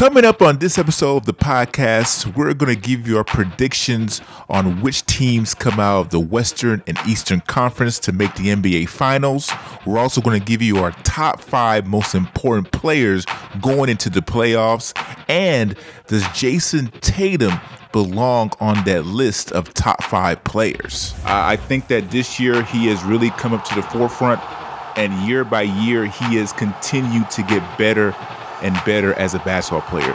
Coming up on this episode of the podcast, we're going to give you our predictions on which teams come out of the Western and Eastern Conference to make the NBA Finals. We're also going to give you our top five most important players going into the playoffs. And does Jayson Tatum belong on that list of top five players? I think that this year he has really come up to the forefront, and year by year, he has continued to get better and better as a basketball player.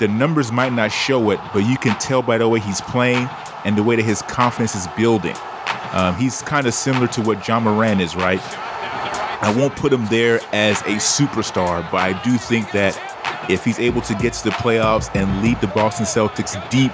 The numbers might not show it, but you can tell by the way he's playing and the way that his confidence is building. Um, he's kind of similar to what John Moran is, right? I won't put him there as a superstar, but I do think that if he's able to get to the playoffs and lead the Boston Celtics deep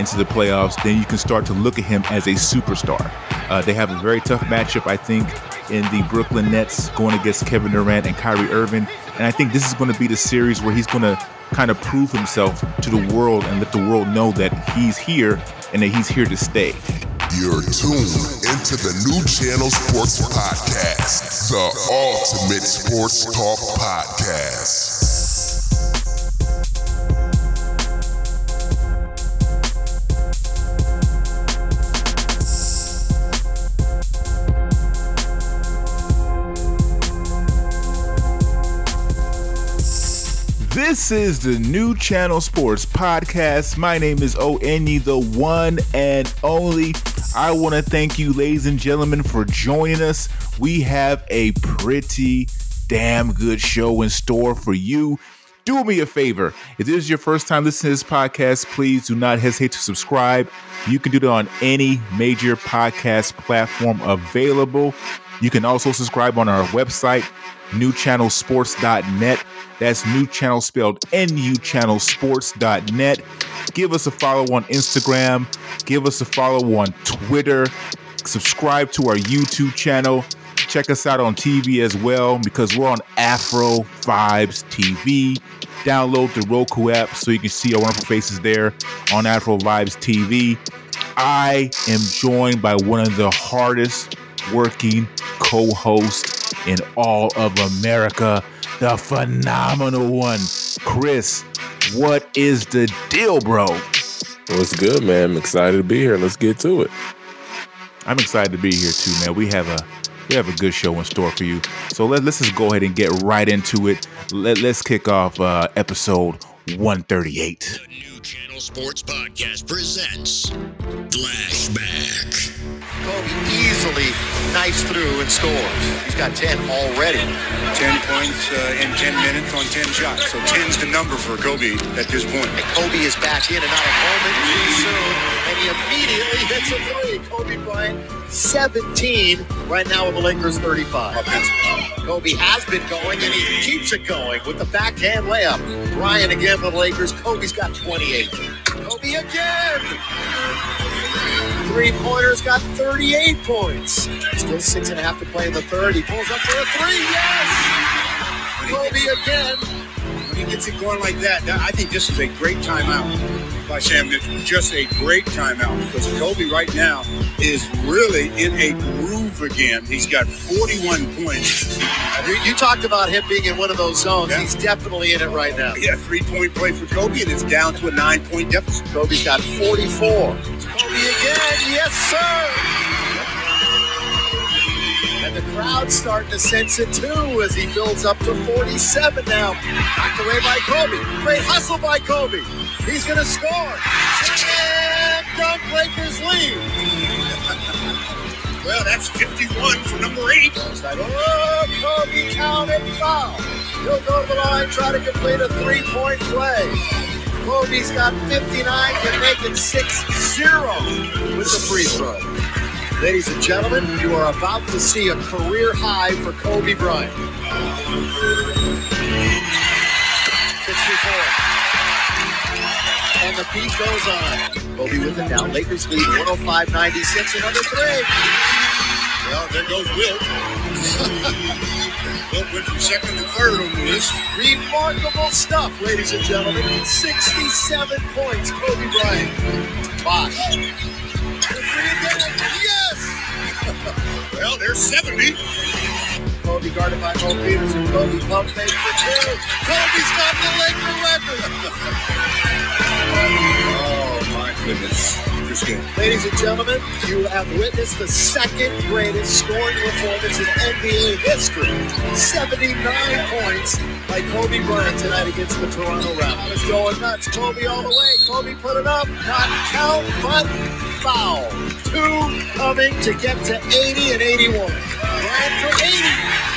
into the playoffs, then you can start to look at him as a superstar. Uh, they have a very tough matchup, I think, in the Brooklyn Nets going against Kevin Durant and Kyrie Irving. And I think this is going to be the series where he's going to kind of prove himself to the world and let the world know that he's here and that he's here to stay. You're tuned into the new channel sports podcast, the ultimate sports talk podcast. This is the new Channel Sports Podcast. My name is Onye, the one and only. I want to thank you, ladies and gentlemen, for joining us. We have a pretty damn good show in store for you. Do me a favor. If this is your first time listening to this podcast, please do not hesitate to subscribe. You can do that on any major podcast platform available. You can also subscribe on our website, newchannelsports.net. That's new channel spelled NU channelsports.net. Give us a follow on Instagram. Give us a follow on Twitter. Subscribe to our YouTube channel. Check us out on TV as well because we're on Afro Vibes TV. Download the Roku app so you can see our wonderful faces there on Afro Vibes TV. I am joined by one of the hardest working co hosts in all of America the phenomenal one, Chris. What is the deal, bro? What's good, man? I'm excited to be here. Let's get to it. I'm excited to be here too, man. We have a we have a good show in store for you. So let, let's just go ahead and get right into it. Let, let's kick off uh, episode 138. The new Channel Sports Podcast presents Flashback. Kobe easily knifes through and scores. He's got 10 already. 10 points uh, in 10 minutes on 10 shots. So 10's the number for Kobe at this point. And Kobe is back in and not a moment too soon. And he immediately hits a three. Kobe Bryant, 17 right now with the Lakers 35. Kobe has been going and he keeps it going with the backhand layup. Bryant again for the Lakers. Kobe's got 28. Kobe again. Three pointers got 38 points. Still six and a half to play in the third. He pulls up for a three. Yes! Kobe again. When he gets it going like that- I think this is a great timeout by Sam Mitchell. Just a great timeout because Kobe right now is really in a groove again. He's got 41 points. You, you talked about him being in one of those zones. Yeah. He's definitely in it right now. Yeah, three-point play for Kobe, and it's down to a nine-point deficit. Kobe's got 44. Kobe again. Yes, sir. And the crowd's starting to sense it too as he builds up to 47 now. Knocked away by Kobe. Great hustle by Kobe. He's going to score. Slam dunk Lakers lead. Well, that's 51 for number eight. Like, oh, Kobe counted foul. He'll go to the line, try to complete a three-point play. Kobe's got 59, can make it 6-0 with the free throw. Ladies and gentlemen, you are about to see a career high for Kobe Bryant. Goes on. Kobe with it now. Lakers lead 105-96. Another three. Well, there goes Wilt. Wilt went from second to third on the list. Remarkable stuff, ladies and gentlemen. 67 points, Kobe Bryant. Bosh. Yes! Well, there's 70. Kobe Kobe guarded by Peterson. Kobe pump fake for two. Kobe's got the Laker record. oh my goodness. Ladies and gentlemen, you have witnessed the second greatest scoring performance in NBA history. 79 points by Kobe Bryant tonight against the Toronto Raptors. Going nuts. Kobe all the way. Kobe put it up. Not count, but foul. Two coming to get to 80 and 81. Bryant for 80.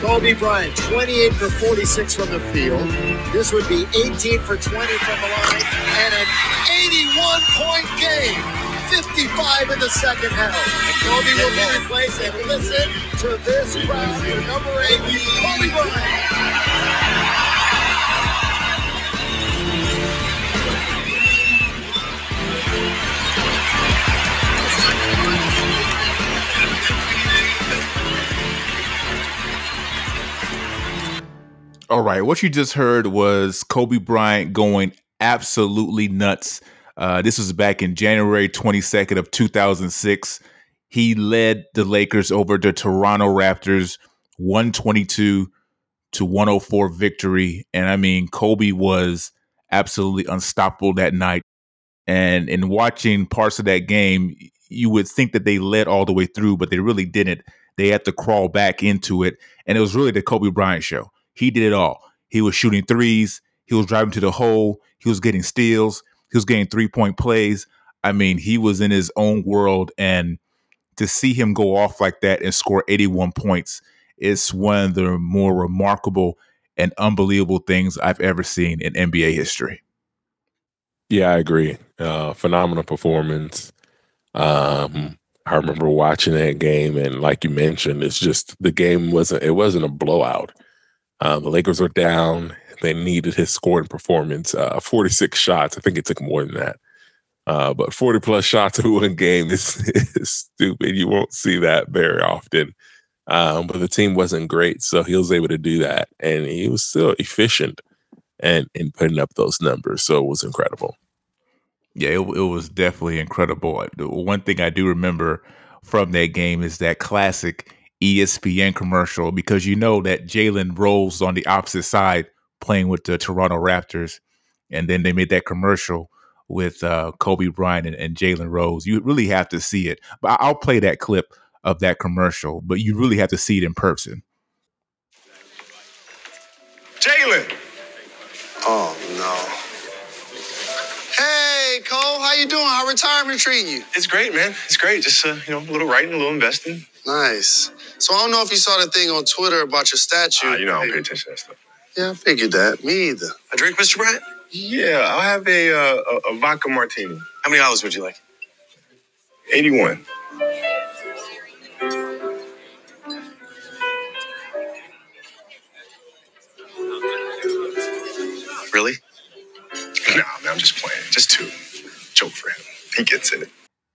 Kobe Bryant, 28 for 46 from the field. This would be 18 for 20 from the line and an 81 point game. 55 in the second half. And Kobe will be replaced. And listen to this crowd number eight, Kobe Bryant. All right, what you just heard was Kobe Bryant going absolutely nuts. Uh, this was back in January 22nd of 2006. He led the Lakers over the Toronto Raptors 122 to 104 victory. And I mean, Kobe was absolutely unstoppable that night. And in watching parts of that game, you would think that they led all the way through, but they really didn't. They had to crawl back into it. And it was really the Kobe Bryant show. He did it all. He was shooting threes. He was driving to the hole. He was getting steals. He was getting three point plays. I mean, he was in his own world. And to see him go off like that and score 81 points is one of the more remarkable and unbelievable things I've ever seen in NBA history. Yeah, I agree. Uh, phenomenal performance. Um, I remember watching that game, and like you mentioned, it's just the game wasn't it wasn't a blowout. Uh, the Lakers were down. They needed his scoring performance. Uh, 46 shots. I think it took more than that. Uh, but 40 plus shots in one game is, is stupid. You won't see that very often. Um, but the team wasn't great, so he was able to do that, and he was still efficient and in putting up those numbers. So it was incredible. Yeah, it, it was definitely incredible. One thing I do remember from that game is that classic ESPN commercial because you know that Jalen Rose on the opposite side playing with the Toronto Raptors, and then they made that commercial with uh, Kobe Bryant and, and Jalen Rose. You really have to see it. But I'll play that clip of that commercial, but you really have to see it in person. Jalen. Oh no. How you doing? How retirement treating you? It's great, man. It's great. Just uh, you know, a little writing, a little investing. Nice. So I don't know if you saw the thing on Twitter about your statue. Ah, you know, I don't pay attention to that stuff. Yeah, I figured that. Me either. A drink, Mr. Bryant? Yeah, I'll have a, uh, a a vodka martini. How many hours would you like? Eighty-one. Really? Nah, man, I'm just playing. Just two. Joke for him. He gets it.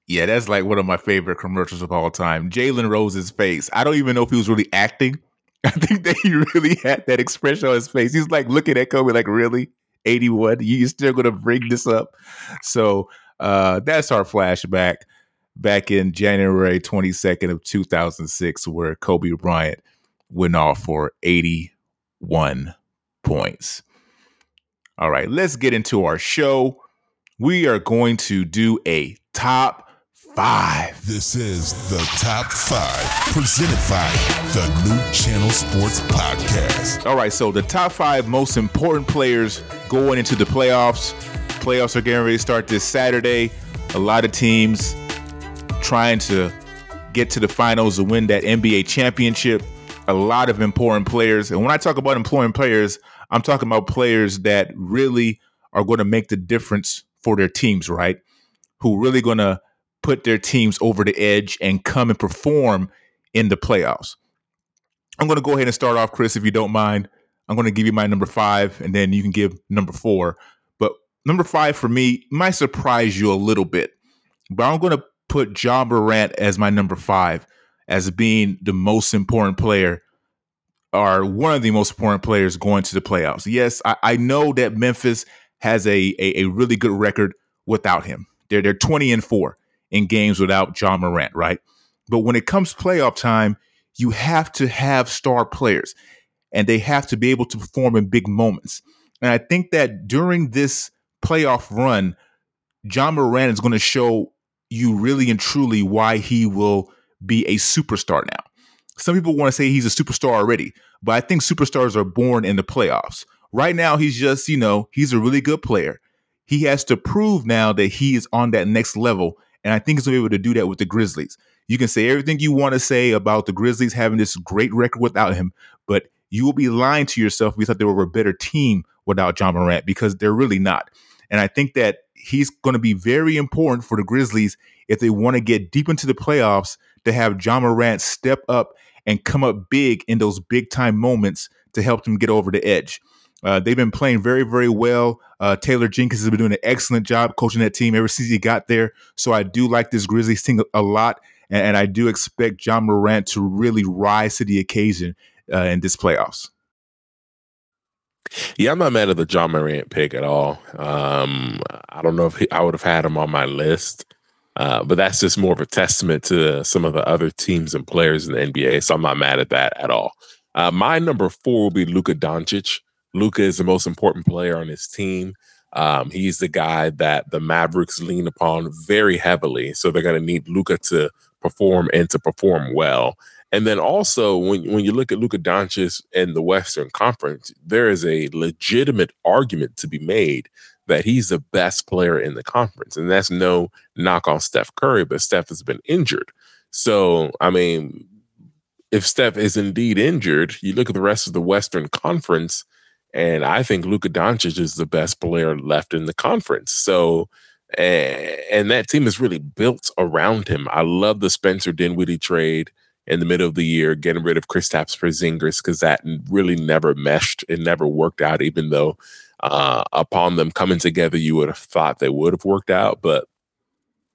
Yeah, that's like one of my favorite commercials of all time. Jalen Rose's face. I don't even know if he was really acting. I think that he really had that expression on his face. He's like looking at Kobe like, really? 81? You still gonna bring this up? So uh that's our flashback back in January 22nd of 2006, where Kobe Bryant went off for 81 points. All right, let's get into our show. We are going to do a top five. This is the Top 5, presented by the New Channel Sports Podcast. All right, so the top five most important players going into the playoffs. Playoffs are getting ready to start this Saturday. A lot of teams trying to get to the finals to win that NBA championship. A lot of important players. And when I talk about important players, I'm talking about players that really are going to make the difference for their teams, right? Who really going to put their teams over the edge and come and perform in the playoffs. I'm going to go ahead and start off, Chris, if you don't mind. I'm going to give you my number five, and then you can give number four. But number five for me might surprise you a little bit, but I'm going to put Ja Morant as my number five as being the most important player or one of the most important players going to the playoffs. Yes, I, I know that Memphis has a, a, a really good record without him. They're they're 20 and 4 in games without Ja Morant, right? But when it comes playoff time, you have to have star players and they have to be able to perform in big moments. And I think that during this playoff run, Ja Morant is going to show you really and truly why he will be a superstar now. Some people want to say he's a superstar already, but I think superstars are born in the playoffs. Right now, he's just, you know, he's a really good player. He has to prove now that he is on that next level. And I think he's going to be able to do that with the Grizzlies. You can say everything you want to say about the Grizzlies having this great record without him, but you will be lying to yourself if you thought they were a better team without Ja Morant because they're really not. And I think that he's going to be very important for the Grizzlies if they want to get deep into the playoffs to have Ja Morant step up and come up big in those big time moments to help them get over the edge. Uh, they've been playing very, very well. Uh, Taylor Jenkins has been doing an excellent job coaching that team ever since he got there. So I do like this Grizzlies team a lot, and, and I do expect Ja Morant to really rise to the occasion uh, in this playoffs. Yeah, I'm not mad at the Ja Morant pick at all. Um, I don't know if he, I would have had him on my list, uh, but that's just more of a testament to some of the other teams and players in the NBA. So I'm not mad at that at all. Uh, my number four will be Luka Doncic. Luka is the most important player on his team. Um, he's the guy that the Mavericks lean upon very heavily. So they're going to need Luka to perform and to perform well. And then also, when, when you look at Luka Doncic in the Western Conference, there is a legitimate argument to be made that he's the best player in the conference. And that's no knock on Steph Curry, but Steph has been injured. So, I mean, if Steph is indeed injured, you look at the rest of the Western Conference, and I think Luka Doncic is the best player left in the conference. So, and that team is really built around him. I love the Spencer Dinwiddie trade in the middle of the year, getting rid of Kristaps Porzingis because that really never meshed. It never worked out, even though uh, upon them coming together, you would have thought they would have worked out. But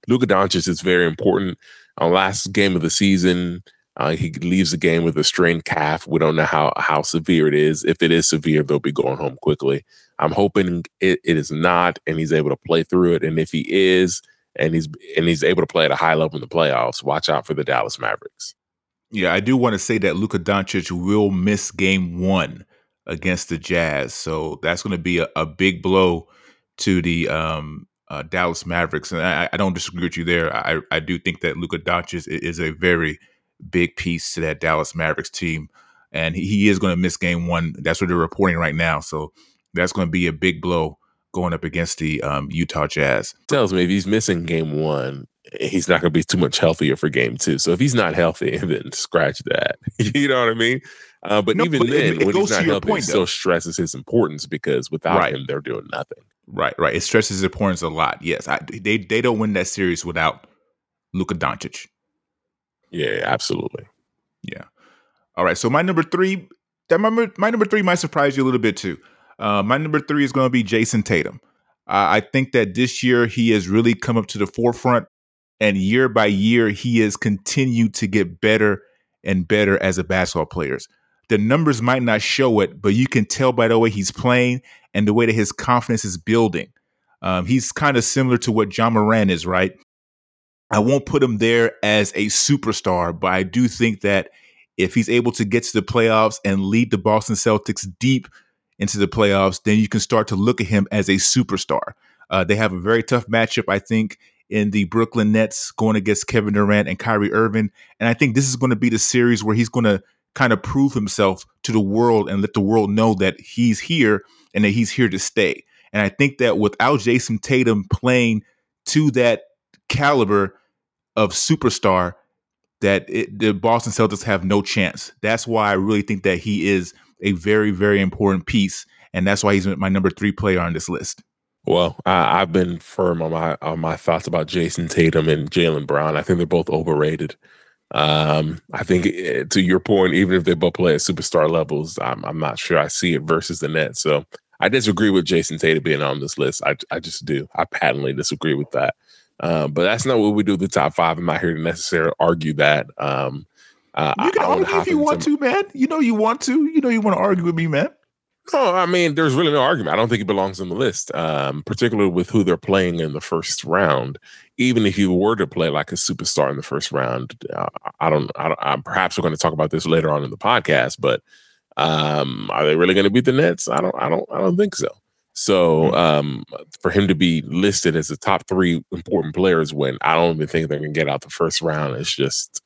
Luka Doncic is very important. On last game of the season, uh, he leaves the game with a strained calf. We don't know how how severe it is. If it is severe, they'll be going home quickly. I'm hoping it, it is not, and he's able to play through it. And if he is, and he's and he's able to play at a high level in the playoffs, watch out for the Dallas Mavericks. Yeah, I do want to say that Luka Doncic will miss game one against the Jazz. So that's going to be a, a, big blow to the um, uh, Dallas Mavericks. And I, I, don't disagree with you there. I, I do think that Luka Doncic is a very big piece to that Dallas Mavericks team. And he, he is going to miss game one. That's what they're reporting right now. So that's going to be a big blow going up against the um, Utah Jazz. Tells me if he's missing game one, he's not going to be too much healthier for game two. So if he's not healthy, then scratch that. you know what I mean? Uh, but no, even but then, it, it when he's not healthy, point, it still stresses his importance because without right. him, they're doing nothing. Right, right. It stresses his importance a lot. Yes, I, they they don't win that series without Luka Doncic. Yeah, absolutely. Yeah. All right. So my number three, that my, my number three might surprise you a little bit too. Uh, my number three is going to be Jayson Tatum. I think that this year he has really come up to the forefront and year by year, he has continued to get better and better as a basketball player. The numbers might not show it, but you can tell by the way he's playing and the way that his confidence is building. Um, he's kind of similar to what John Moran is, right? I won't put him there as a superstar, but I do think that if he's able to get to the playoffs and lead the Boston Celtics deep into the playoffs, then you can start to look at him as a superstar. Uh, they have a very tough matchup, I think, in the Brooklyn Nets going against Kevin Durant and Kyrie Irving. And I think this is going to be the series where he's going to kind of prove himself to the world and let the world know that he's here and that he's here to stay. And I think that without Jayson Tatum playing to that caliber of superstar, that it, the Boston Celtics have no chance. That's why I really think that he is a very, very important piece. And that's why he's my number three player on this list. Well, I, have been firm on my on my thoughts about Jayson Tatum and Jaylen Brown. I think they're both overrated. Um, I think eh, to your point, even if they both play at superstar levels, I'm, I'm not sure I see it versus the net. So I disagree with Jayson Tatum being on this list. I, I just do. I patently disagree with that. Uh, but that's not what we do. The top five. I'm not here to necessarily argue that. Um, uh, you can I, argue if you want to, man. You know you want to. You know you want to argue with me, man. Oh, I mean, there's really no argument. I don't think it belongs on the list, um, particularly with who they're playing in the first round. Even if you were to play like a superstar in the first round, uh, I don't. I don't I, perhaps we're going to talk about this later on in the podcast, but um, are they really going to beat the Nets? I don't. I don't. I don't think so. So hmm. um, for him to be listed as the top three important players when I don't even think they're going to get out the first round, it's just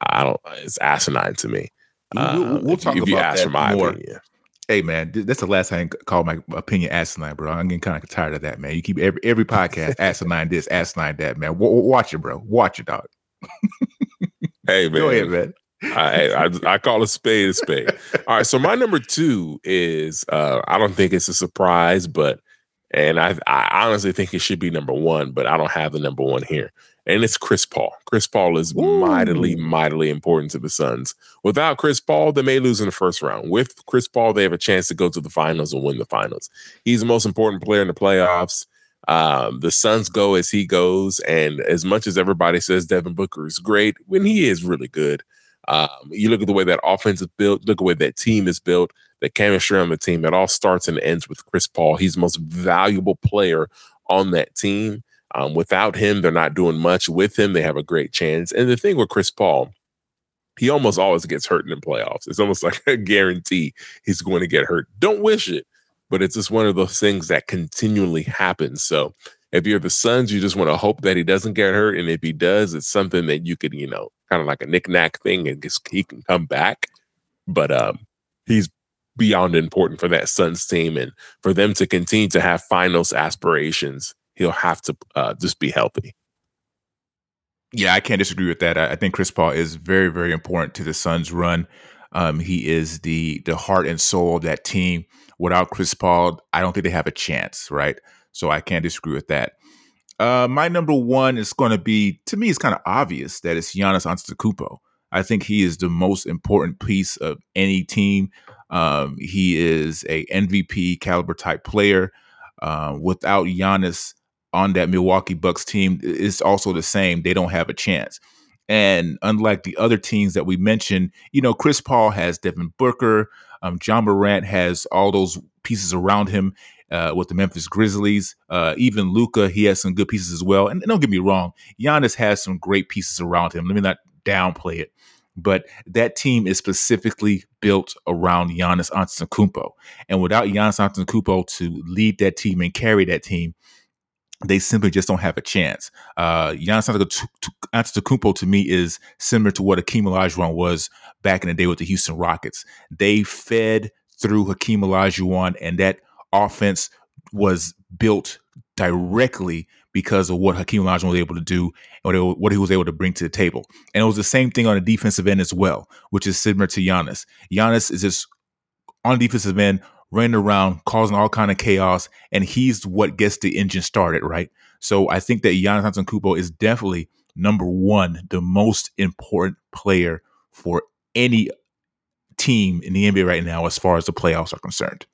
I don't. It's asinine to me. we'll, we'll uh, talk if, about you ask that for my more. opinion. Hey man, that's the last time I call my opinion asinine, bro. I'm getting kind of tired of that, man. You keep every every podcast asinine this, asinine that, man. W- watch it, bro. Watch it, dog. hey man, go ahead, man. I, I, I call a spade a spade. All right, so my number two is uh, I don't think it's a surprise, but and I I honestly think it should be number one, but I don't have the number one here and it's Chris Paul. Chris Paul is Ooh. mightily, mightily important to the Suns. Without Chris Paul, they may lose in the first round. With Chris Paul, they have a chance to go to the finals and win the finals. He's the most important player in the playoffs. Um, the Suns go as he goes, and as much as everybody says Devin Booker is great, when he is really good, um, you look at the way that offense is built, look at the way that team is built, the chemistry on the team. It all starts and ends with Chris Paul. He's the most valuable player on that team. Um, without him, they're not doing much. With him, they have a great chance. And the thing with Chris Paul, he almost always gets hurt in the playoffs. It's almost like a guarantee he's going to get hurt. Don't wish it, but it's just one of those things that continually happens. So if you're the Suns, you just want to hope that he doesn't get hurt. And if he does, it's something that you could, you know, kind of like a knick-knack thing and he can come back. But um, he's beyond important for that Suns team and for them to continue to have finals aspirations he'll have to uh, just be healthy. Yeah, I can't disagree with that. I, I, think Chris Paul is very, very important to the Suns' run. Um, he is the the heart and soul of that team. Without Chris Paul, I don't think they have a chance, right? So I can't disagree with that. Uh, my number one is going to be, to me, it's kind of obvious that it's Giannis Antetokounmpo. I think he is the most important piece of any team. Um, he is a MVP caliber type player. Uh, without Giannis, on that Milwaukee Bucks team it's also the same. They don't have a chance. And unlike the other teams that we mentioned, you know, Chris Paul has Devin Booker, um, Ja Morant has all those pieces around him uh, with the Memphis Grizzlies. Uh, even Luka, he has some good pieces as well. And don't get me wrong, Giannis has some great pieces around him. Let me not downplay it. But that team is specifically built around Giannis Antetokounmpo. And without Giannis Antetokounmpo to lead that team and carry that team, they simply just don't have a chance. Uh, Giannis Antetokounmpo to me is similar to what Hakeem Olajuwon was back in the day with the Houston Rockets. They fed through Hakeem Olajuwon, and that offense was built directly because of what Hakeem Olajuwon was able to do and what he was able to bring to the table. And it was the same thing on the defensive end as well, which is similar to Giannis. Giannis is just on the defensive end running around, causing all kind of chaos, and he's what gets the engine started, right? So I think that Giannis Antetokounmpo is definitely number one, the most important player for any team in the NBA right now, as far as the playoffs are concerned.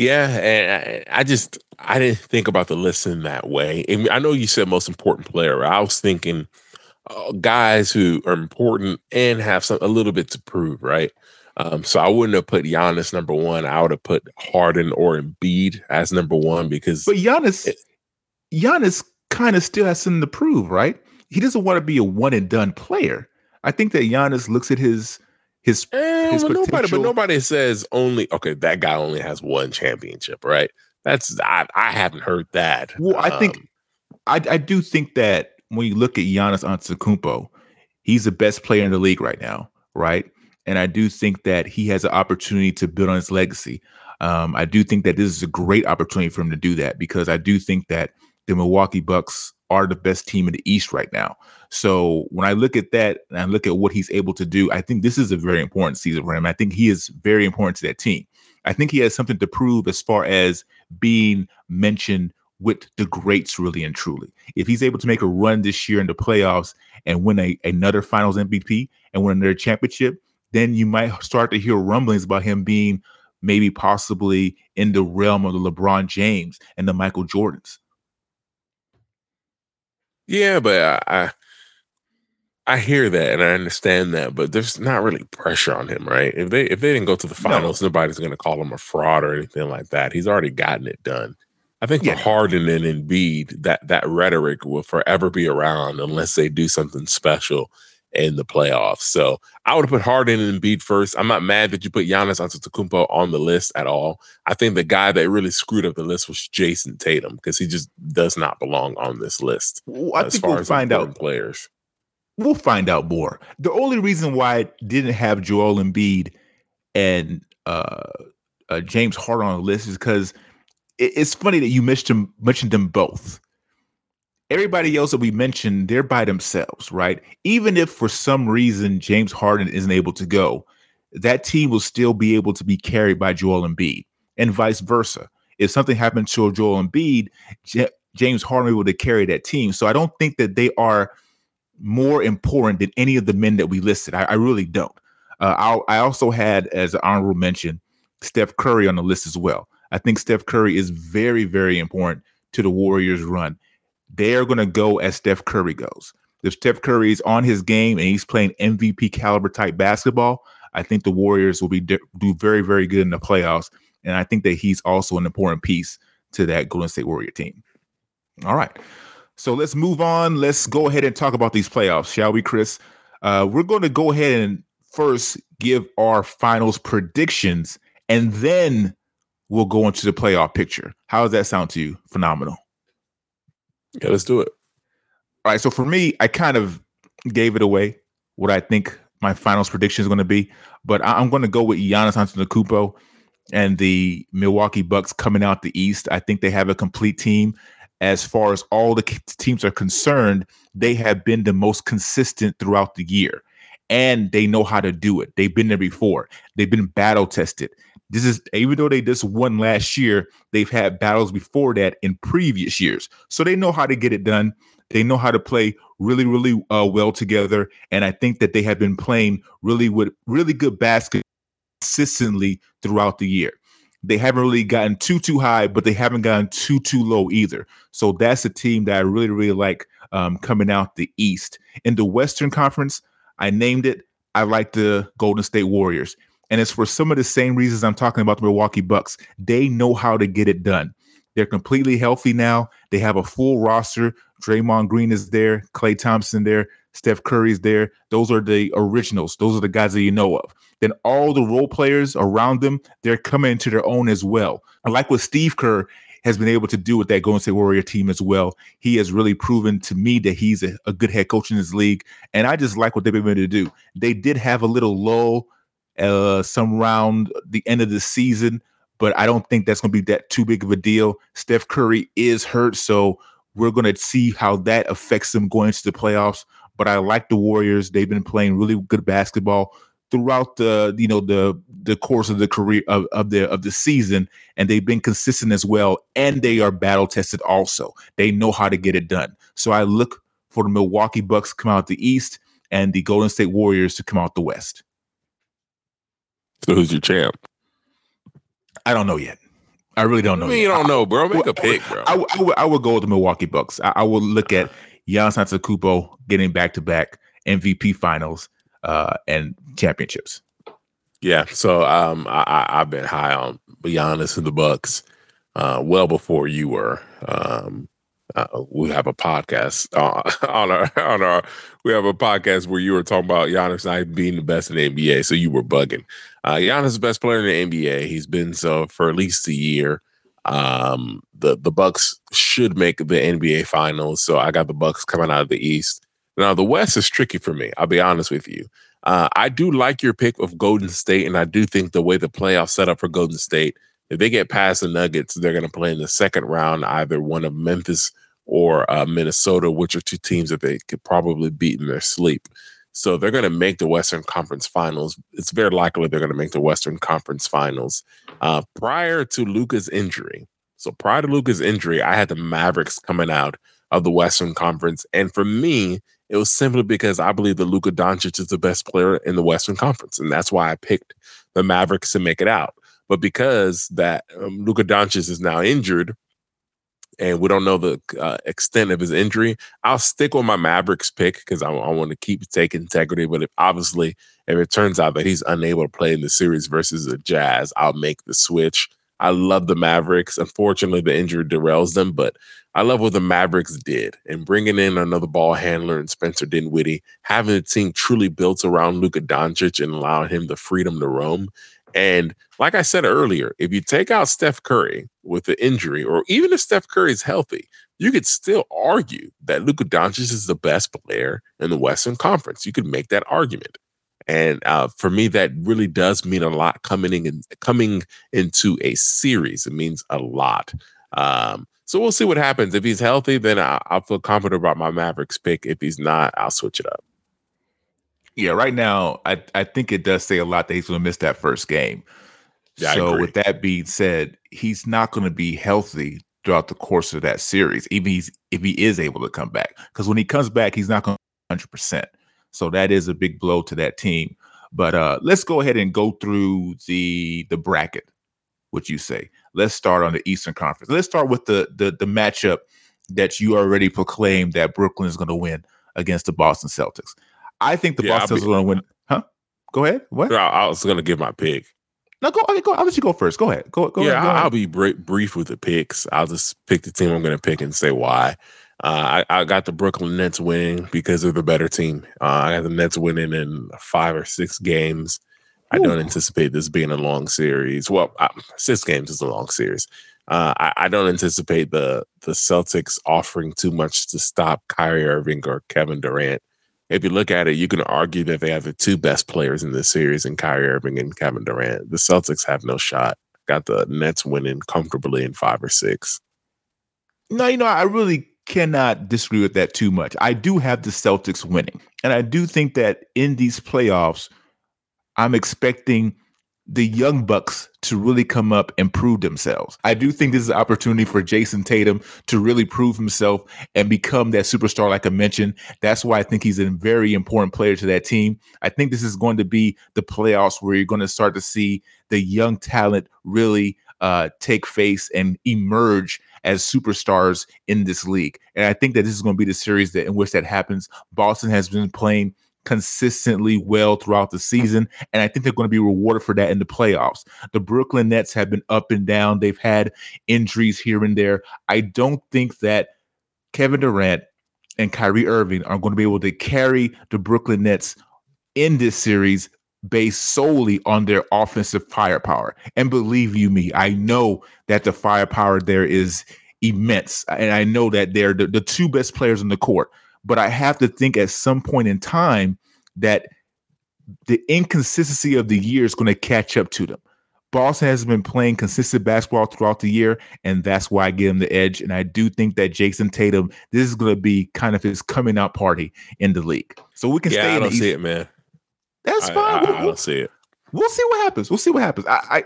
Yeah, and I, I just I didn't think about the list in that way. And I know you said most important player. I was thinking uh, guys who are important and have some a little bit to prove, right? Um, so I wouldn't have put Giannis number one. I would have put Harden or Embiid as number one because. But Giannis, it, Giannis kind of still has something to prove, right? He doesn't want to be a one and done player. I think that Giannis looks at his his, eh, his nobody, but nobody says only. Okay, that guy only has one championship, right? That's I, I haven't heard that. Well, I think um, I I do think that when you look at Giannis Antetokounmpo, he's the best player in the league right now, right? And I do think that he has an opportunity to build on his legacy. Um, I do think that this is a great opportunity for him to do that because I do think that the Milwaukee Bucks are the best team in the East right now. So when I look at that and I look at what he's able to do, I think this is a very important season for him. I think he is very important to that team. I think he has something to prove as far as being mentioned with the greats, really and truly. If he's able to make a run this year in the playoffs and win a, another finals MVP and win another championship, then you might start to hear rumblings about him being maybe possibly in the realm of the LeBron James and the Michael Jordans. Yeah, but I I hear that and I understand that, but there's not really pressure on him, right? If they if they didn't go to the finals, no. nobody's going to call him a fraud or anything like that. He's already gotten it done. I think yeah. for Harden and Embiid, that that rhetoric will forever be around unless they do something special in the playoffs. So I would have put Harden and Embiid first. I'm not mad that you put Giannis Antetokounmpo on the list at all. I think the guy that really screwed up the list was Jayson Tatum because he just does not belong on this list. Well, I think we'll find out players. We'll find out more. The only reason why I didn't have Joel Embiid and uh, uh, James Harden on the list is because it, it's funny that you mentioned mentioned them both everybody else that we mentioned, they're by themselves, right? Even if for some reason James Harden isn't able to go, that team will still be able to be carried by Joel Embiid and vice versa. If something happened to Joel Embiid, J- James Harden will to carry that team. So I don't think that they are more important than any of the men that we listed. I, I really don't. Uh, I, I also had, as an honorable mention, Steph Curry on the list as well. I think Steph Curry is very, very important to the Warriors' run they're going to go as Steph Curry goes. If Steph Curry is on his game and he's playing MVP caliber type basketball, I think the Warriors will be do very very good in the playoffs, and I think that he's also an important piece to that Golden State Warrior team. All right, so let's move on. Let's go ahead and talk about these playoffs, shall we, Chris? Uh, we're going to go ahead and first give our finals predictions, and then we'll go into the playoff picture. How does that sound to you? Phenomenal. Yeah, let's do it. All right. So for me, I kind of gave it away what I think my finals prediction is going to be, but I'm going to go with Giannis Antetokounmpo and the Milwaukee Bucks coming out the East. I think they have a complete team. As far as all the teams are concerned, they have been the most consistent throughout the year, and they know how to do it. They've been there before. They've been battle tested. This is even though they just won last year, they've had battles before that in previous years. So they know how to get it done. They know how to play really, really uh, well together. And I think that they have been playing really with really good basket consistently throughout the year. They haven't really gotten too too high, but they haven't gotten too too low either. So that's a team that I really really like um, coming out the East. In the Western Conference, I named it. I like the Golden State Warriors. And it's for some of the same reasons I'm talking about the Milwaukee Bucks. They know how to get it done. They're completely healthy now. They have a full roster. Draymond Green is there, Klay Thompson there, Steph Curry's there. Those are the originals. Those are the guys that you know of. Then all the role players around them, they're coming to their own as well. I like what Steve Kerr has been able to do with that Golden State Warrior team as well. He has really proven to me that he's a, a good head coach in this league. And I just like what they've been able to do. They did have a little lull uh, some round the end of the season, but I don't think that's going to be that too big of a deal. Steph Curry is hurt, so we're going to see how that affects them going into the playoffs. But I like the Warriors; they've been playing really good basketball throughout the you know the the course of the career of, of the of the season, and they've been consistent as well. And they are battle tested also. They know how to get it done. So I look for the Milwaukee Bucks to come out the East and the Golden State Warriors to come out the West. So who's your champ? I don't know yet. I really don't know. I mean, you don't know, bro. Make a pick, bro. I, I, would, I would go with the Milwaukee Bucks. I, I would look at Giannis Antetokounmpo getting back to back MVP finals uh, and championships. Yeah, so um, I, I, have been high on Giannis and the Bucks uh, well before you were. Um, uh, we have a podcast uh, on our on our we have a podcast where you were talking about Giannis not being the best in the NBA, so you were bugging. Uh, Giannis is the best player in the NBA. He's been so for at least a year. Um, the the Bucks should make the NBA Finals, so I got the Bucks coming out of the East. Now the West is tricky for me. I'll be honest with you. Uh, I do like your pick of Golden State, and I do think the way the playoffs set up for Golden State, if they get past the Nuggets, they're going to play in the second round, either one of Memphis or uh, Minnesota, which are two teams that they could probably beat in their sleep. So they're going to make the Western Conference Finals. It's very likely they're going to make the Western Conference Finals. Uh, prior to Luka's injury, so prior to Luka's injury, I had the Mavericks coming out of the Western Conference, and for me, it was simply because I believe that Luka Doncic is the best player in the Western Conference, and that's why I picked the Mavericks to make it out. But because that um, Luka Doncic is now injured, and we don't know the uh, extent of his injury, I'll stick with my Mavericks pick because I, I want to keep take integrity. But if obviously if it turns out that he's unable to play in the series versus the Jazz, I'll make the switch. I love the Mavericks. Unfortunately, the injury derails them, but I love what the Mavericks did and bringing in another ball handler and Spencer Dinwiddie, having a team truly built around Luka Doncic and allowing him the freedom to roam. And like I said earlier, if you take out Steph Curry with the injury, or even if Steph Curry is healthy, you could still argue that Luka Doncic is the best player in the Western Conference. You could make that argument. And uh, for me, that really does mean a lot coming in coming into a series. It means a lot. Um, so we'll see what happens. If he's healthy, then I, will feel confident about my Mavericks pick. If he's not, I'll switch it up. Yeah, right now, I, I think it does say a lot that he's going to miss that first game. Yeah, so with that being said, he's not going to be healthy throughout the course of that series, even he's, if he is able to come back. Because when he comes back, he's not going to 100%. So that is a big blow to that team. But uh, let's go ahead and go through the the bracket. What you say? Let's start on the Eastern Conference. Let's start with the the, the matchup that you already proclaimed that Brooklyn is going to win against the Boston Celtics. I think the yeah, Boston Celtics are going to win. Huh? Go ahead. What? I was going to give my pick. No, go. Okay, go. I'll let you go first. Go ahead. Go. Go. Yeah, ahead, go I'll, ahead. I'll be brief with the picks. I'll just pick the team I'm going to pick and say why. Uh, I, I, got the Brooklyn Nets winning because they're the better team. Uh, I got the Nets winning in five or six games. I don't anticipate this being a long series. Well, uh, six games is a long series. Uh, I, I, don't anticipate the the Celtics offering too much to stop Kyrie Irving or Kevin Durant. If you look at it, you can argue that they have the two best players in this series in Kyrie Irving and Kevin Durant. The Celtics have no shot. Got the Nets winning comfortably in five or six. No, you know, I really cannot disagree with that too much. I do have the Celtics winning. And I do think that in these playoffs, I'm expecting the young bucks to really come up and prove themselves. I do think this is an opportunity for Jayson Tatum to really prove himself and become that superstar, like I mentioned. That's why I think he's a very important player to that team. I think this is going to be the playoffs where you're going to start to see the young talent really uh, take face and emerge as superstars in this league. And I think that this is going to be the series that in which that happens. Boston has been playing consistently well throughout the season. And I think they're going to be rewarded for that in the playoffs. The Brooklyn Nets have been up and down, they've had injuries here and there. I don't think that Kevin Durant and Kyrie Irving are going to be able to carry the Brooklyn Nets in this series based solely on their offensive firepower. And believe you me, I know that the firepower there is immense. And I know that they're the, the two best players on the court. But I have to think at some point in time that the inconsistency of the year is going to catch up to them. Boston has been playing consistent basketball throughout the year, and that's why I give him the edge. And I do think that Jayson Tatum, this is going to be kind of his coming out party in the league. So we can yeah, stay. I don't see East. it, man. That's I, fine. I, we'll, see it. We'll see what happens. We'll see what happens. I, I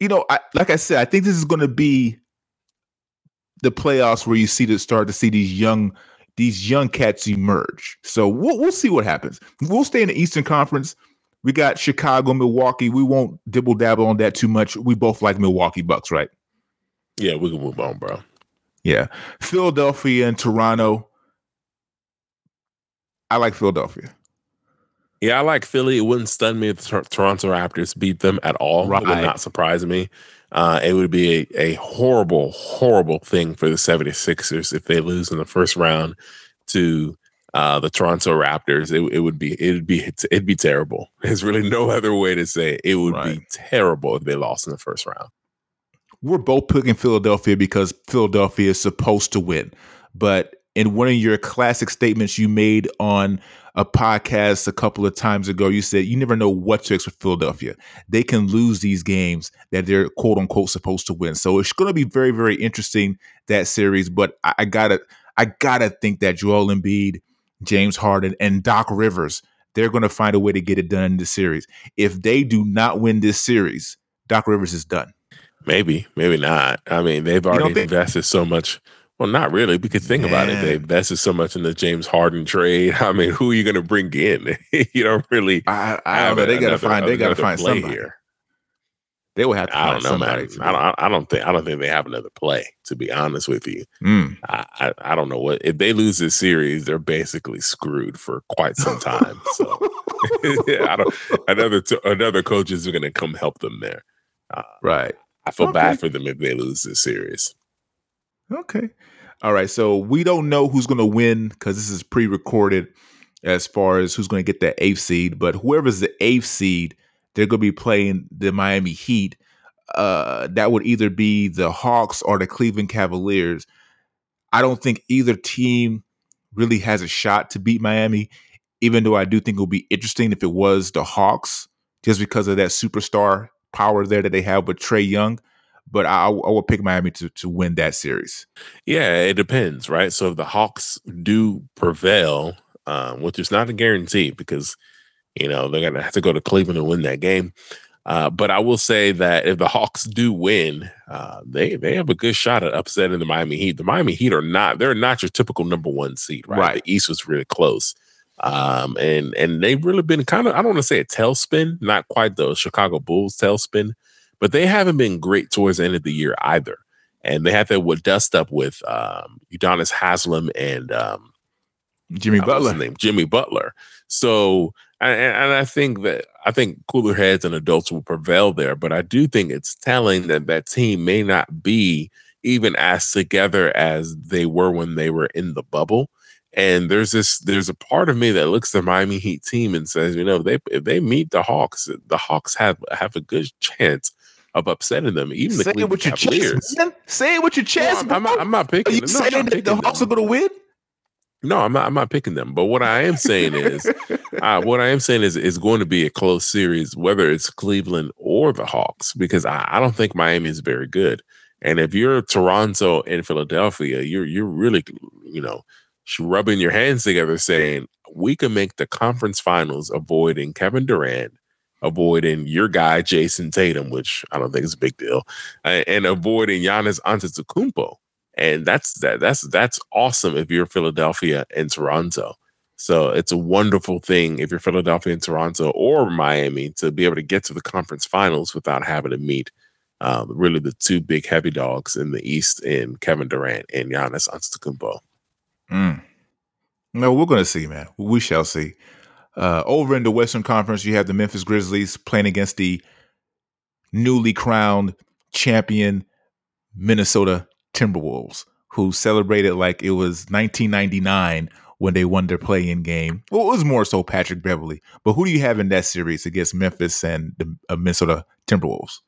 you know, I, like I said, I think this is going to be the playoffs where you see to start to see these young these young cats emerge. So we'll we'll see what happens. We'll stay in the Eastern Conference. We got Chicago, Milwaukee. We won't dibble dabble on that too much. We both like Milwaukee Bucks, right? Yeah, we can move on, bro. Yeah. Philadelphia and Toronto. I like Philadelphia. Yeah, I like Philly. It wouldn't stun me if the Toronto Raptors beat them at all. Right. It would not surprise me. Uh, it would be a, a horrible, horrible thing for the 76ers if they lose in the first round to uh, the Toronto Raptors. It, it would be it would be it'd be terrible. There's really no other way to say it. It would right. be terrible if they lost in the first round. We're both picking Philadelphia because Philadelphia is supposed to win. But in one of your classic statements you made on a podcast a couple of times ago, you said you never know what to expect Philadelphia. They can lose these games that they're quote unquote supposed to win. So it's going to be very, very interesting that series. But I, I gotta, I gotta think that Joel Embiid, James Harden, and Doc Rivers, they're going to find a way to get it done in the series. If they do not win this series, Doc Rivers is done. Maybe, maybe not. I mean, they've already invested so much well, not really. Because think Man. about it. They invested so much in the James Harden trade. I mean, who are you going to bring in? you don't really. I, I don't know. They got to find. They got to find somebody here. They will have to I don't know, somebody. man. I don't, I don't think I don't think they have another play. To be honest with you, Mm. I, I, I don't know what if they lose this series, they're basically screwed for quite some time. So I don't. Another t- another coach is going to come help them there. Uh, Right. I feel Okay. bad for them if they lose this series. Okay. All right. So we don't know who's going to win because this is pre-recorded as far as who's going to get that eighth seed. But whoever's the eighth seed, they're going to be playing the Miami Heat. Uh, that would either be the Hawks or the Cleveland Cavaliers. I don't think either team really has a shot to beat Miami, even though I do think it would be interesting if it was the Hawks, just because of that superstar power there that they have with Trae Young. But I, I will pick Miami to, to win that series. Yeah, it depends, right? So if the Hawks do prevail, um, which is not a guarantee because you know they're gonna have to go to Cleveland and win that game. Uh, but I will say that if the Hawks do win, uh, they they have a good shot at upsetting the Miami Heat. The Miami Heat are not they're not your typical number one seed, right? Right. The East was really close, um, and and they've really been kind of I don't want to say a tailspin, not quite the Chicago Bulls tailspin, but they haven't been great towards the end of the year either. And they had that with dust up with um, Udonis Haslem and um, Jimmy uh, Butler. name? Jimmy Butler. So, and, and I think that I think cooler heads and adults will prevail there. But I do think it's telling that that team may not be even as together as they were when they were in the bubble. And there's this, there's a part of me that looks at the Miami Heat team and says, you know, they if they meet the Hawks, the Hawks have have a good chance of upsetting them. Even the Say it Cleveland with your Cavaliers. chest, man. Say it with your No, chest. I'm, I'm not, I'm not Are picking. you no, saying that the Hawks them. are going to win? No, I'm not. I'm not picking them. But what I am saying is, uh, what I am saying is, it's going to be a close series, whether it's Cleveland or the Hawks, because I, I don't think Miami is very good. And if you're Toronto and Philadelphia, you're you're really, you know, rubbing your hands together, saying we can make the conference finals, avoiding Kevin Durant, avoiding your guy Jayson Tatum, which I don't think is a big deal, and avoiding Giannis Antetokounmpo and that's that that's that's awesome if you're Philadelphia and Toronto. So it's a wonderful thing if you're Philadelphia and Toronto or Miami to be able to get to the conference finals without having to meet um, really the two big heavy dogs in the East in Kevin Durant and Giannis Antetokounmpo. Mm. No, we're going to see, man. We shall see. Uh, over in the Western Conference, you have the Memphis Grizzlies playing against the newly crowned champion Minnesota Timberwolves, who celebrated like it was 1999 when they won their play-in game. Well, it was more so Patrick Beverley. But who do you have in that series against Memphis and the uh, Minnesota Timberwolves?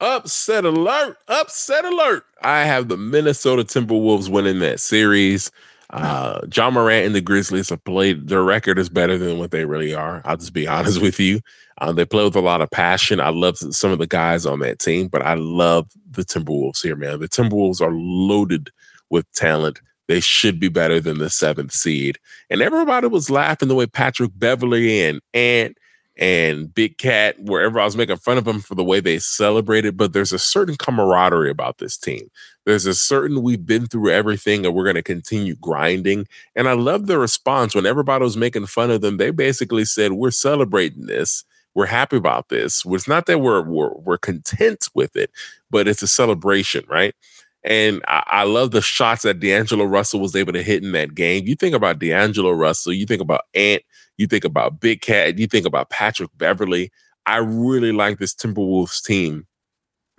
Upset alert! Upset alert! I have the Minnesota Timberwolves winning that series. Uh, Ja Morant and the Grizzlies have played. Their record is better than what they really are. I'll just be honest with you. Um, they play with a lot of passion. I love some of the guys on that team, but I love the Timberwolves here, man. The Timberwolves are loaded with talent. They should be better than the seventh seed. And everybody was laughing the way Patrick Beverley and Ant and Big Cat, wherever I was making fun of them for the way they celebrated. But there's a certain camaraderie about this team. There's a certain we've been through everything and we're going to continue grinding. And I love the response when everybody was making fun of them. They basically said, We're celebrating this. We're happy about this. It's not that we're, we're, we're content with it, but it's a celebration, right? And I, I love the shots that D'Angelo Russell was able to hit in that game. You think about D'Angelo Russell, you think about Ant, you think about Big Cat, you think about Patrick Beverley. I really like this Timberwolves team.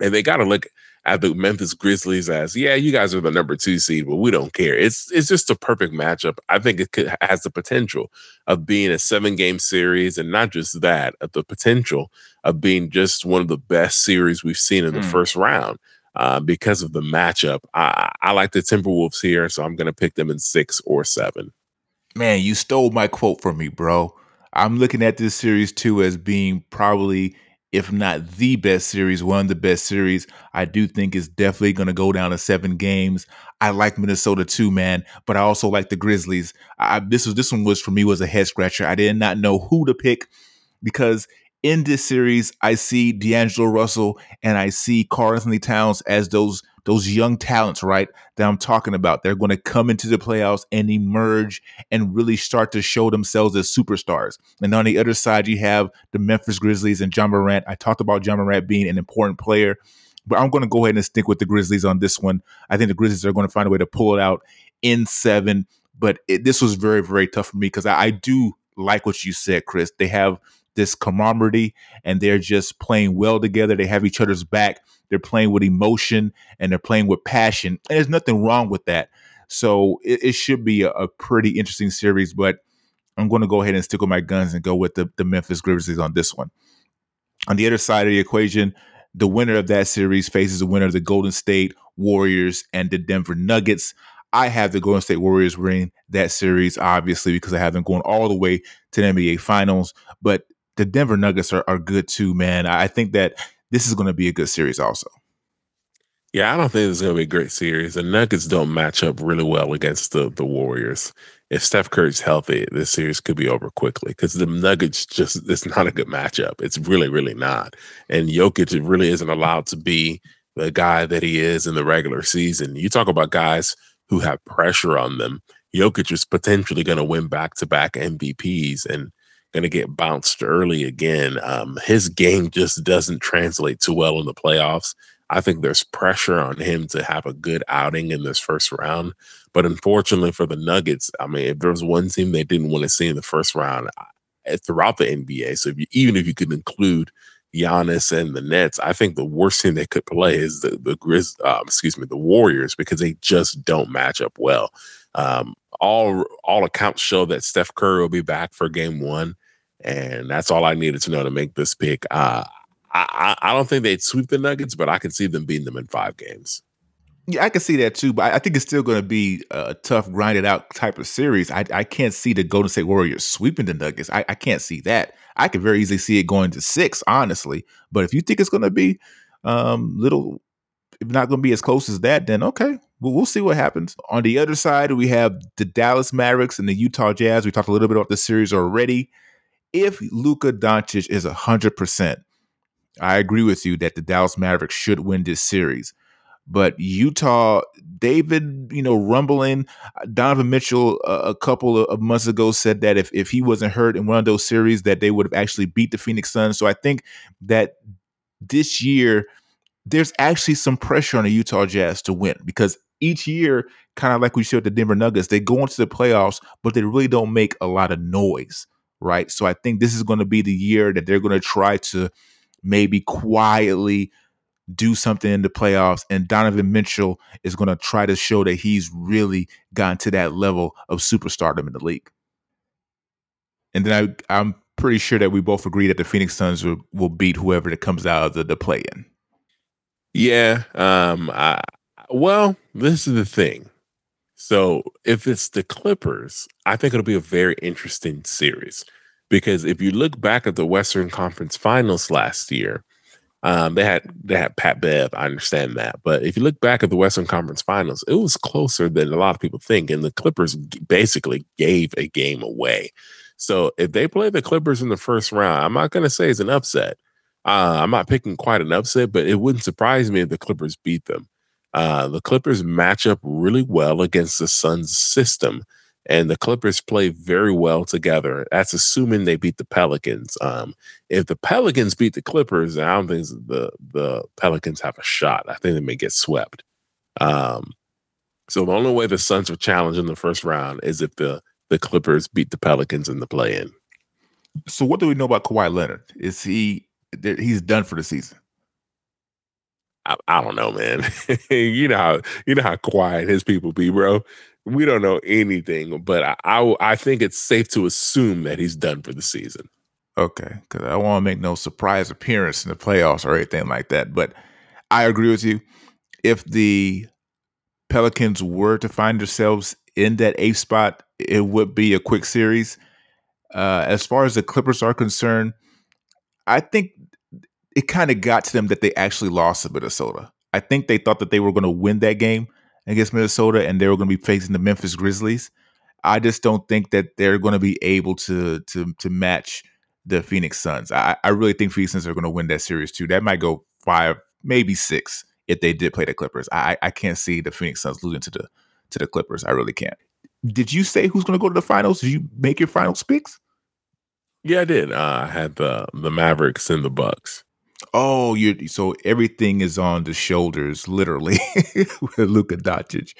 And they got to look at the Memphis Grizzlies as, yeah, you guys are the number two seed, but we don't care. It's it's just a perfect matchup. I think it could, has the potential of being a seven game series, and not just that, of the potential of being just one of the best series we've seen in the Mm. first round uh, because of the matchup. I, I like the Timberwolves here, so I'm going to pick them in six or seven. Man, you stole my quote from me, bro. I'm looking at this series too as being probably, if not the best series, one of the best series. I do think it's definitely going to go down to seven games. I like Minnesota too, man, but I also like the Grizzlies. I, this was this one was for me was a head scratcher. I did not know who to pick because in this series I see D'Angelo Russell and I see Karl-Anthony Towns as those those young talents, right, that I'm talking about. They're going to come into the playoffs and emerge and really start to show themselves as superstars. And on the other side, you have the Memphis Grizzlies and Ja Morant. I talked about Ja Morant being an important player, but I'm going to go ahead and stick with the Grizzlies on this one. I think the Grizzlies are going to find a way to pull it out in seven. But it, this was very, very tough for me because I, I do like what you said, Chris. They have this camaraderie and they're just playing well together. They have each other's back. They're playing with emotion and they're playing with passion. And there's nothing wrong with that. So it, it should be a, a, pretty interesting series, but I'm going to go ahead and stick with my guns and go with the, the Memphis Grizzlies on this one. On the other side of the equation, the winner of that series faces the winner of the Golden State Warriors and the Denver Nuggets. I have the Golden State Warriors winning that series, obviously, because I have them going all the way to the NBA Finals. But the Denver Nuggets are, are good too, man. I think that this is going to be a good series also. Yeah, I don't think it's going to be a great series. The Nuggets don't match up really well against the the Warriors. If Steph Curry's healthy, this series could be over quickly because the Nuggets just it's not a good matchup. It's really, really not. And Jokic really isn't allowed to be the guy that he is in the regular season. You talk about guys who have pressure on them. Jokic is potentially going to win back to back MVPs and going to get bounced early again. Um, his game just doesn't translate too well in the playoffs. I think there's pressure on him to have a good outing in this first round. But unfortunately for the Nuggets, I mean, if there was one team they didn't want to see in the first round uh, throughout the NBA, so if you, even if you could include Giannis and the Nets, I think the worst team they could play is the the Grizz, um, excuse me, the Warriors because they just don't match up well. Um, all all accounts show that Steph Curry will be back for Game One, and that's all I needed to know to make this pick. Uh, I, I don't think they'd sweep the Nuggets, but I can see them beating them in five games. Yeah, I can see that too, but I think it's still going to be a tough, grinded out type of series. I, I can't see the Golden State Warriors sweeping the Nuggets. I, I can't see that. I could very easily see it going to six, honestly. But if you think it's going to be um, little, if not going to be as close as that, then okay, well, we'll see what happens. On the other side, we have the Dallas Mavericks and the Utah Jazz. We talked a little bit about this series already. If Luka Doncic is hundred percent, I agree with you that the Dallas Mavericks should win this series. But Utah, David, you know, rumbling. Donovan Mitchell a couple of months ago said that if if he wasn't hurt in one of those series, that they would have actually beat the Phoenix Suns. So I think that this year there's actually some pressure on the Utah Jazz to win because each year, kind of like we showed the Denver Nuggets, they go into the playoffs, but they really don't make a lot of noise, right? So I think this is going to be the year that they're going to try to maybe quietly do something in the playoffs. And Donovan Mitchell is going to try to show that he's really gotten to that level of superstardom in the league. And then I, I'm pretty sure that we both agree that the Phoenix Suns will, will beat whoever that comes out of the, the play in. Yeah. Um, I, well, this is the thing. So if it's the Clippers, I think it'll be a very interesting series because if you look back at the Western Conference Finals last year, um, they had they had Pat Bev. I understand that, but if you look back at the Western Conference Finals, it was closer than a lot of people think, and the Clippers basically gave a game away. So if they play the Clippers in the first round, I'm not going to say it's an upset. Uh, I'm not picking quite an upset, but it wouldn't surprise me if the Clippers beat them. Uh, the Clippers match up really well against the Suns system and the Clippers play very well together. That's assuming they beat the Pelicans. Um, if the Pelicans beat the Clippers, I don't think the the Pelicans have a shot. I think they may get swept. Um, so the only way the Suns are challenged in the first round is if the the Clippers beat the Pelicans in the play-in. So what do we know about Kawhi Leonard? Is he he's done for the season? I, I don't know, man. you know how you know how quiet his people be, bro we don't know anything, but I, I, I think it's safe to assume that he's done for the season. Okay, because I want to make no surprise appearance in the playoffs or anything like that. But I agree with you. If the Pelicans were to find themselves in that eighth spot, it would be a quick series. Uh, as far as the Clippers are concerned, I think it kind of got to them that they actually lost to Minnesota. I think they thought that they were going to win that game against Minnesota and they were going to be facing the Memphis Grizzlies. I just don't think that they're going to be able to to to match the Phoenix Suns. I, I really think Phoenix Suns are going to win that series too. That might go five, maybe six if they did play the Clippers. I I can't see the Phoenix Suns losing to the to the Clippers. I really can't. Did you say who's going to go to the finals? Did you make your finals picks? Yeah, I did. Uh, I had the the Mavericks and the Bucks. Oh, you so everything is on the shoulders, literally, with Luka Doncic.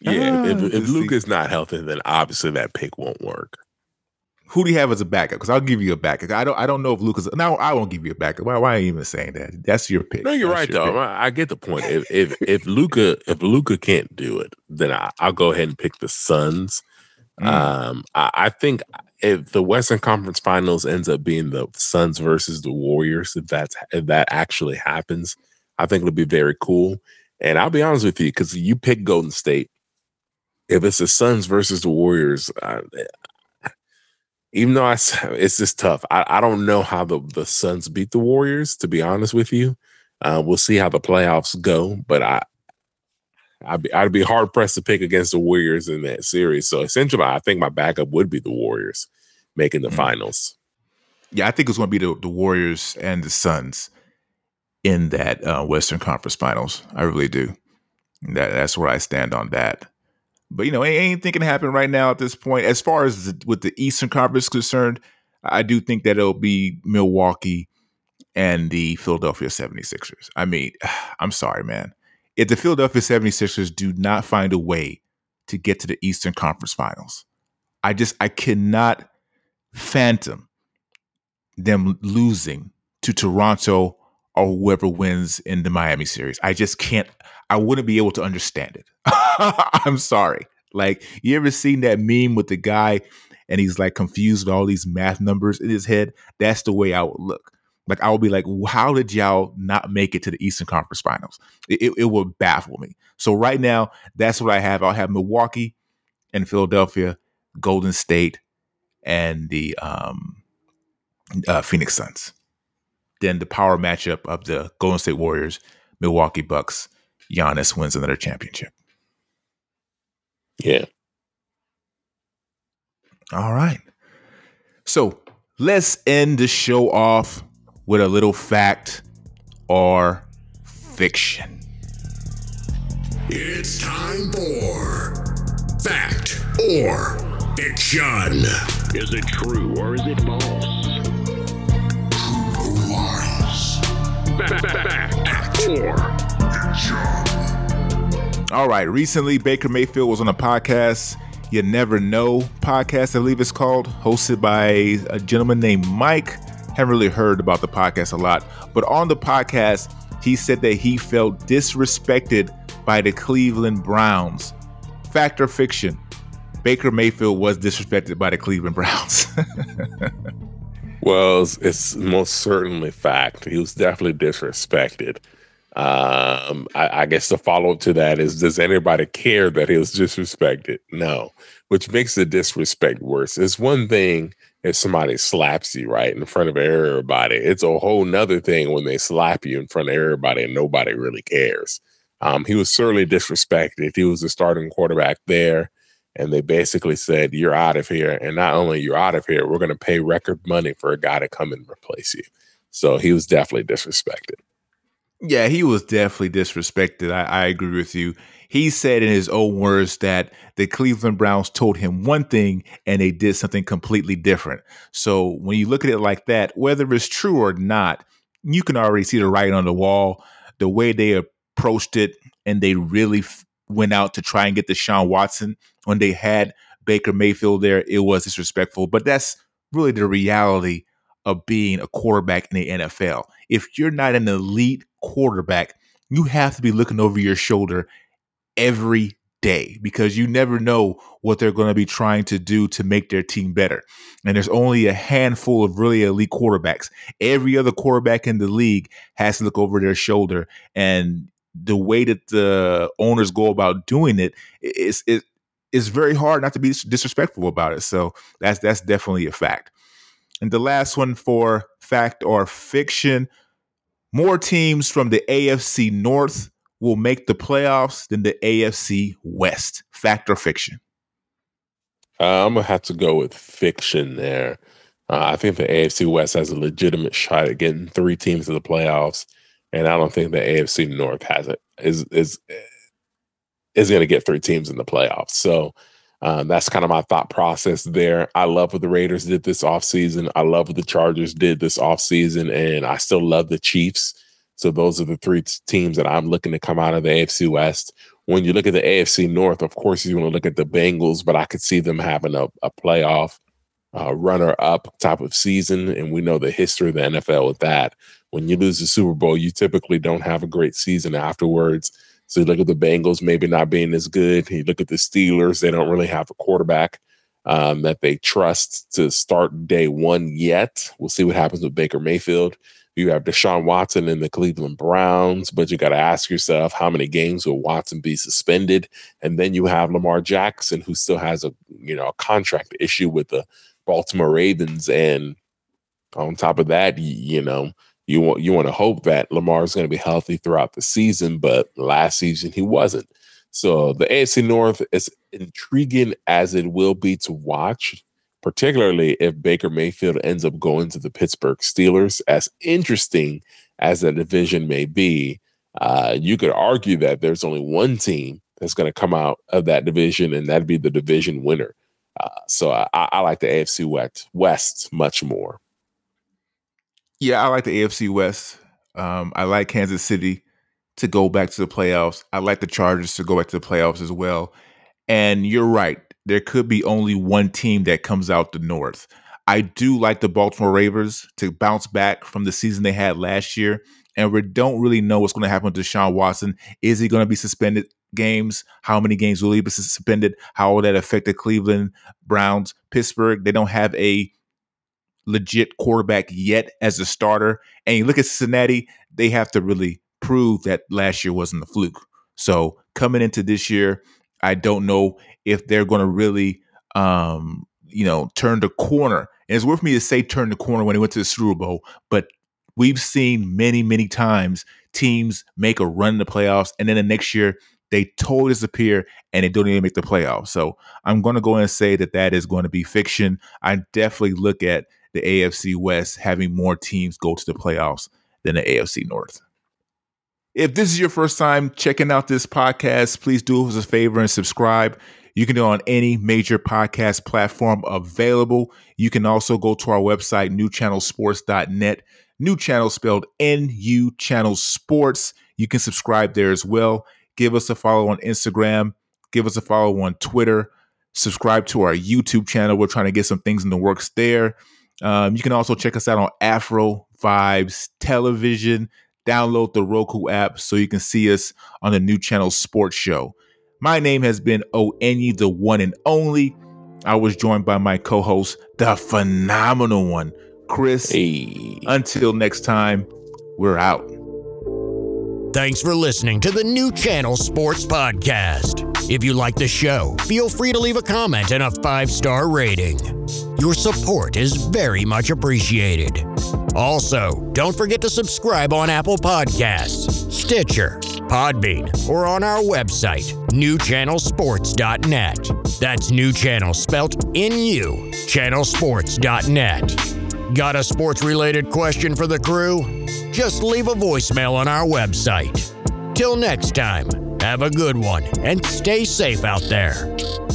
Yeah, Ah, if, if let's see. Luka's not healthy, then obviously that pick won't work. who do you have as a backup? Because I'll give you a backup. I don't. I don't know if Luka's. No, I won't give you a backup. Why? Why are you even saying that? That's your pick. No, you're That's right your though. pick. I, I get the point. If if if Luka if Luka can't do it, then I, I'll go ahead and pick the Suns. Mm. Um, I, I think if the Western Conference Finals ends up being the Suns versus the Warriors, if that's if that actually happens, I think it'll be very cool. And I'll be honest with you, because you pick Golden State. If it's the Suns versus the Warriors, uh, even though I, it's just tough. I, I don't know how the the Suns beat the Warriors. To be honest with you, uh, we'll see how the playoffs go. But I, I'd be, I'd be hard pressed to pick against the Warriors in that series. So essentially, I think my backup would be the Warriors making the Mm. finals. Yeah, I think it's going to be the, the Warriors and the Suns in that uh, Western Conference Finals. I really do. That that's where I stand on that. But you know, anything can happen right now at this point. As far as the, with the Eastern Conference concerned, I do think that it'll be Milwaukee and the Philadelphia 76ers. I mean, I'm sorry, man. If the Philadelphia 76ers do not find a way to get to the Eastern Conference Finals, I just I cannot phantom them losing to Toronto or whoever wins in the Miami series. I just can't. I wouldn't be able to understand it. I'm sorry. Like you ever seen that meme with the guy and he's like confused with all these math numbers in his head? That's the way I would look. Like I would be like, how did y'all not make it to the Eastern Conference Finals? It, it, it would baffle me. So right now, that's what I have. I'll have Milwaukee and Philadelphia, Golden State, and the um, uh, Phoenix Suns. Then the power matchup of the Golden State Warriors, Milwaukee Bucks. Giannis wins another championship. Yeah. All right. So let's end the show off with a little fact or fiction. It's time for Fact or Fiction. Is it true or is it false? Lies. Fact or fiction. All right. Recently, Baker Mayfield was on a podcast, You Never Know podcast, I believe it's called, hosted by a gentleman named Mike. Haven't really heard about the podcast a lot, but on the podcast, he said that he felt disrespected by the Cleveland Browns. Fact or fiction? Baker Mayfield was disrespected by the Cleveland Browns. Well, it's, it's most certainly fact. He was definitely disrespected. Um, I, I guess the follow up to that is Does anybody care that he was disrespected? No, which makes the disrespect worse. It's one thing if somebody slaps you right in front of everybody, it's a whole nother thing when they slap you in front of everybody and nobody really cares. Um, he was certainly disrespected. He was the starting quarterback there and they basically said, "You're out of here." And not only you're out of here, we're going to pay record money for a guy to come and replace you. So he was definitely disrespected. Yeah, he was definitely disrespected. I, I agree with you. He said in his own words that the Cleveland Browns told him one thing and they did something completely different. So when you look at it like that, whether it's true or not, you can already see the writing on the wall. The way they approached it and they really f- went out to try and get the Deshaun Watson when they had Baker Mayfield there, it was disrespectful. But that's really the reality of being a quarterback in the NFL. If you're not an elite quarterback, you have to be looking over your shoulder every day because you never know what they're going to be trying to do to make their team better. And there's only a handful of really elite quarterbacks. Every other quarterback in the league has to look over their shoulder and the way that the owners go about doing it is it is very hard not to be disrespectful about it. So that's that's definitely a fact. And the last one for fact or fiction, more teams from the AFC North will make the playoffs than the AFC West. Fact or fiction? Uh, I'm gonna have to go with fiction there. Uh, I think the AFC West has a legitimate shot at getting three teams to the playoffs, and I don't think the AFC North has it is is is going to get three teams in the playoffs. So um, that's kind of my thought process there. I love what the Raiders did this offseason. I love what the Chargers did this offseason, and I still love the Chiefs. So those are the three t- teams that I'm looking to come out of the AFC West. When you look at the AFC North, of course, you want to look at the Bengals, but I could see them having a, a playoff uh, runner up type of season. And we know the history of the NFL with that. When you lose the Super Bowl, you typically don't have a great season afterwards. So you look at the Bengals maybe not being as good. You look at the Steelers, they don't really have a quarterback um, that they trust to start day one yet. We'll see what happens with Baker Mayfield. You have Deshaun Watson in the Cleveland Browns, but you got to ask yourself how many games will Watson be suspended? And then you have Lamar Jackson, who still has a you know a contract issue with the Baltimore Ravens, and on top of that, you, know you want you want to hope that Lamar is going to be healthy throughout the season, but last season he wasn't. So the AFC North is intriguing as it will be to watch, particularly if Baker Mayfield ends up going to the Pittsburgh Steelers. As interesting as that division may be, uh, you could argue that there's only one team that's going to come out of that division, and that'd be the division winner. Uh, so I, I like the AFC West, West much more. Yeah, I like the AFC West. Um, I like Kansas City to go back to the playoffs. I like the Chargers to go back to the playoffs as well. And you're right. There could be only one team that comes out the North. I do like the Baltimore Ravens to bounce back from the season they had last year. And we don't really know what's going to happen to Deshaun Watson. Is he going to be suspended games? How many games will he be suspended? How will that affect the Cleveland Browns, Pittsburgh? They don't have a legit quarterback yet as a starter. And you look at Cincinnati, they have to really prove that last year wasn't a fluke. So coming into this year, I don't know if they're going to really, um, you know, turn the corner. And it's worth me to say turn the corner when they went to the Super Bowl, but we've seen many, many times teams make a run in the playoffs, and then the next year they totally disappear and they don't even make the playoffs. So I'm going to go and say that that is going to be fiction. I definitely look at the AFC West having more teams go to the playoffs than the AFC North. If this is your first time checking out this podcast, please do us a favor and subscribe. You can do it on any major podcast platform available. You can also go to our website, nuchannelsports.net. New channel spelled N U Channel Sports. You can subscribe there as well. Give us a follow on Instagram. Give us a follow on Twitter. Subscribe to our YouTube channel. We're trying to get some things in the works there. Um, you can also check us out on Afro Vibes Television. Download the Roku app so you can see us on the new channel Sports Show. My name has been Onye, the one and only. I was joined by my co-host, the phenomenal one, Chris. Hey. Until next time, we're out. Thanks for listening to the New Channel Sports Podcast. If you like the show, feel free to leave a comment and a five star rating. Your support is very much appreciated. Also, don't forget to subscribe on Apple Podcasts, Stitcher, Podbean, or on our website, nuchannelsports.net. That's new channel spelt N U, channelsports.net. Got a sports related question for the crew? Just leave a voicemail on our website. Till next time, have a good one and stay safe out there.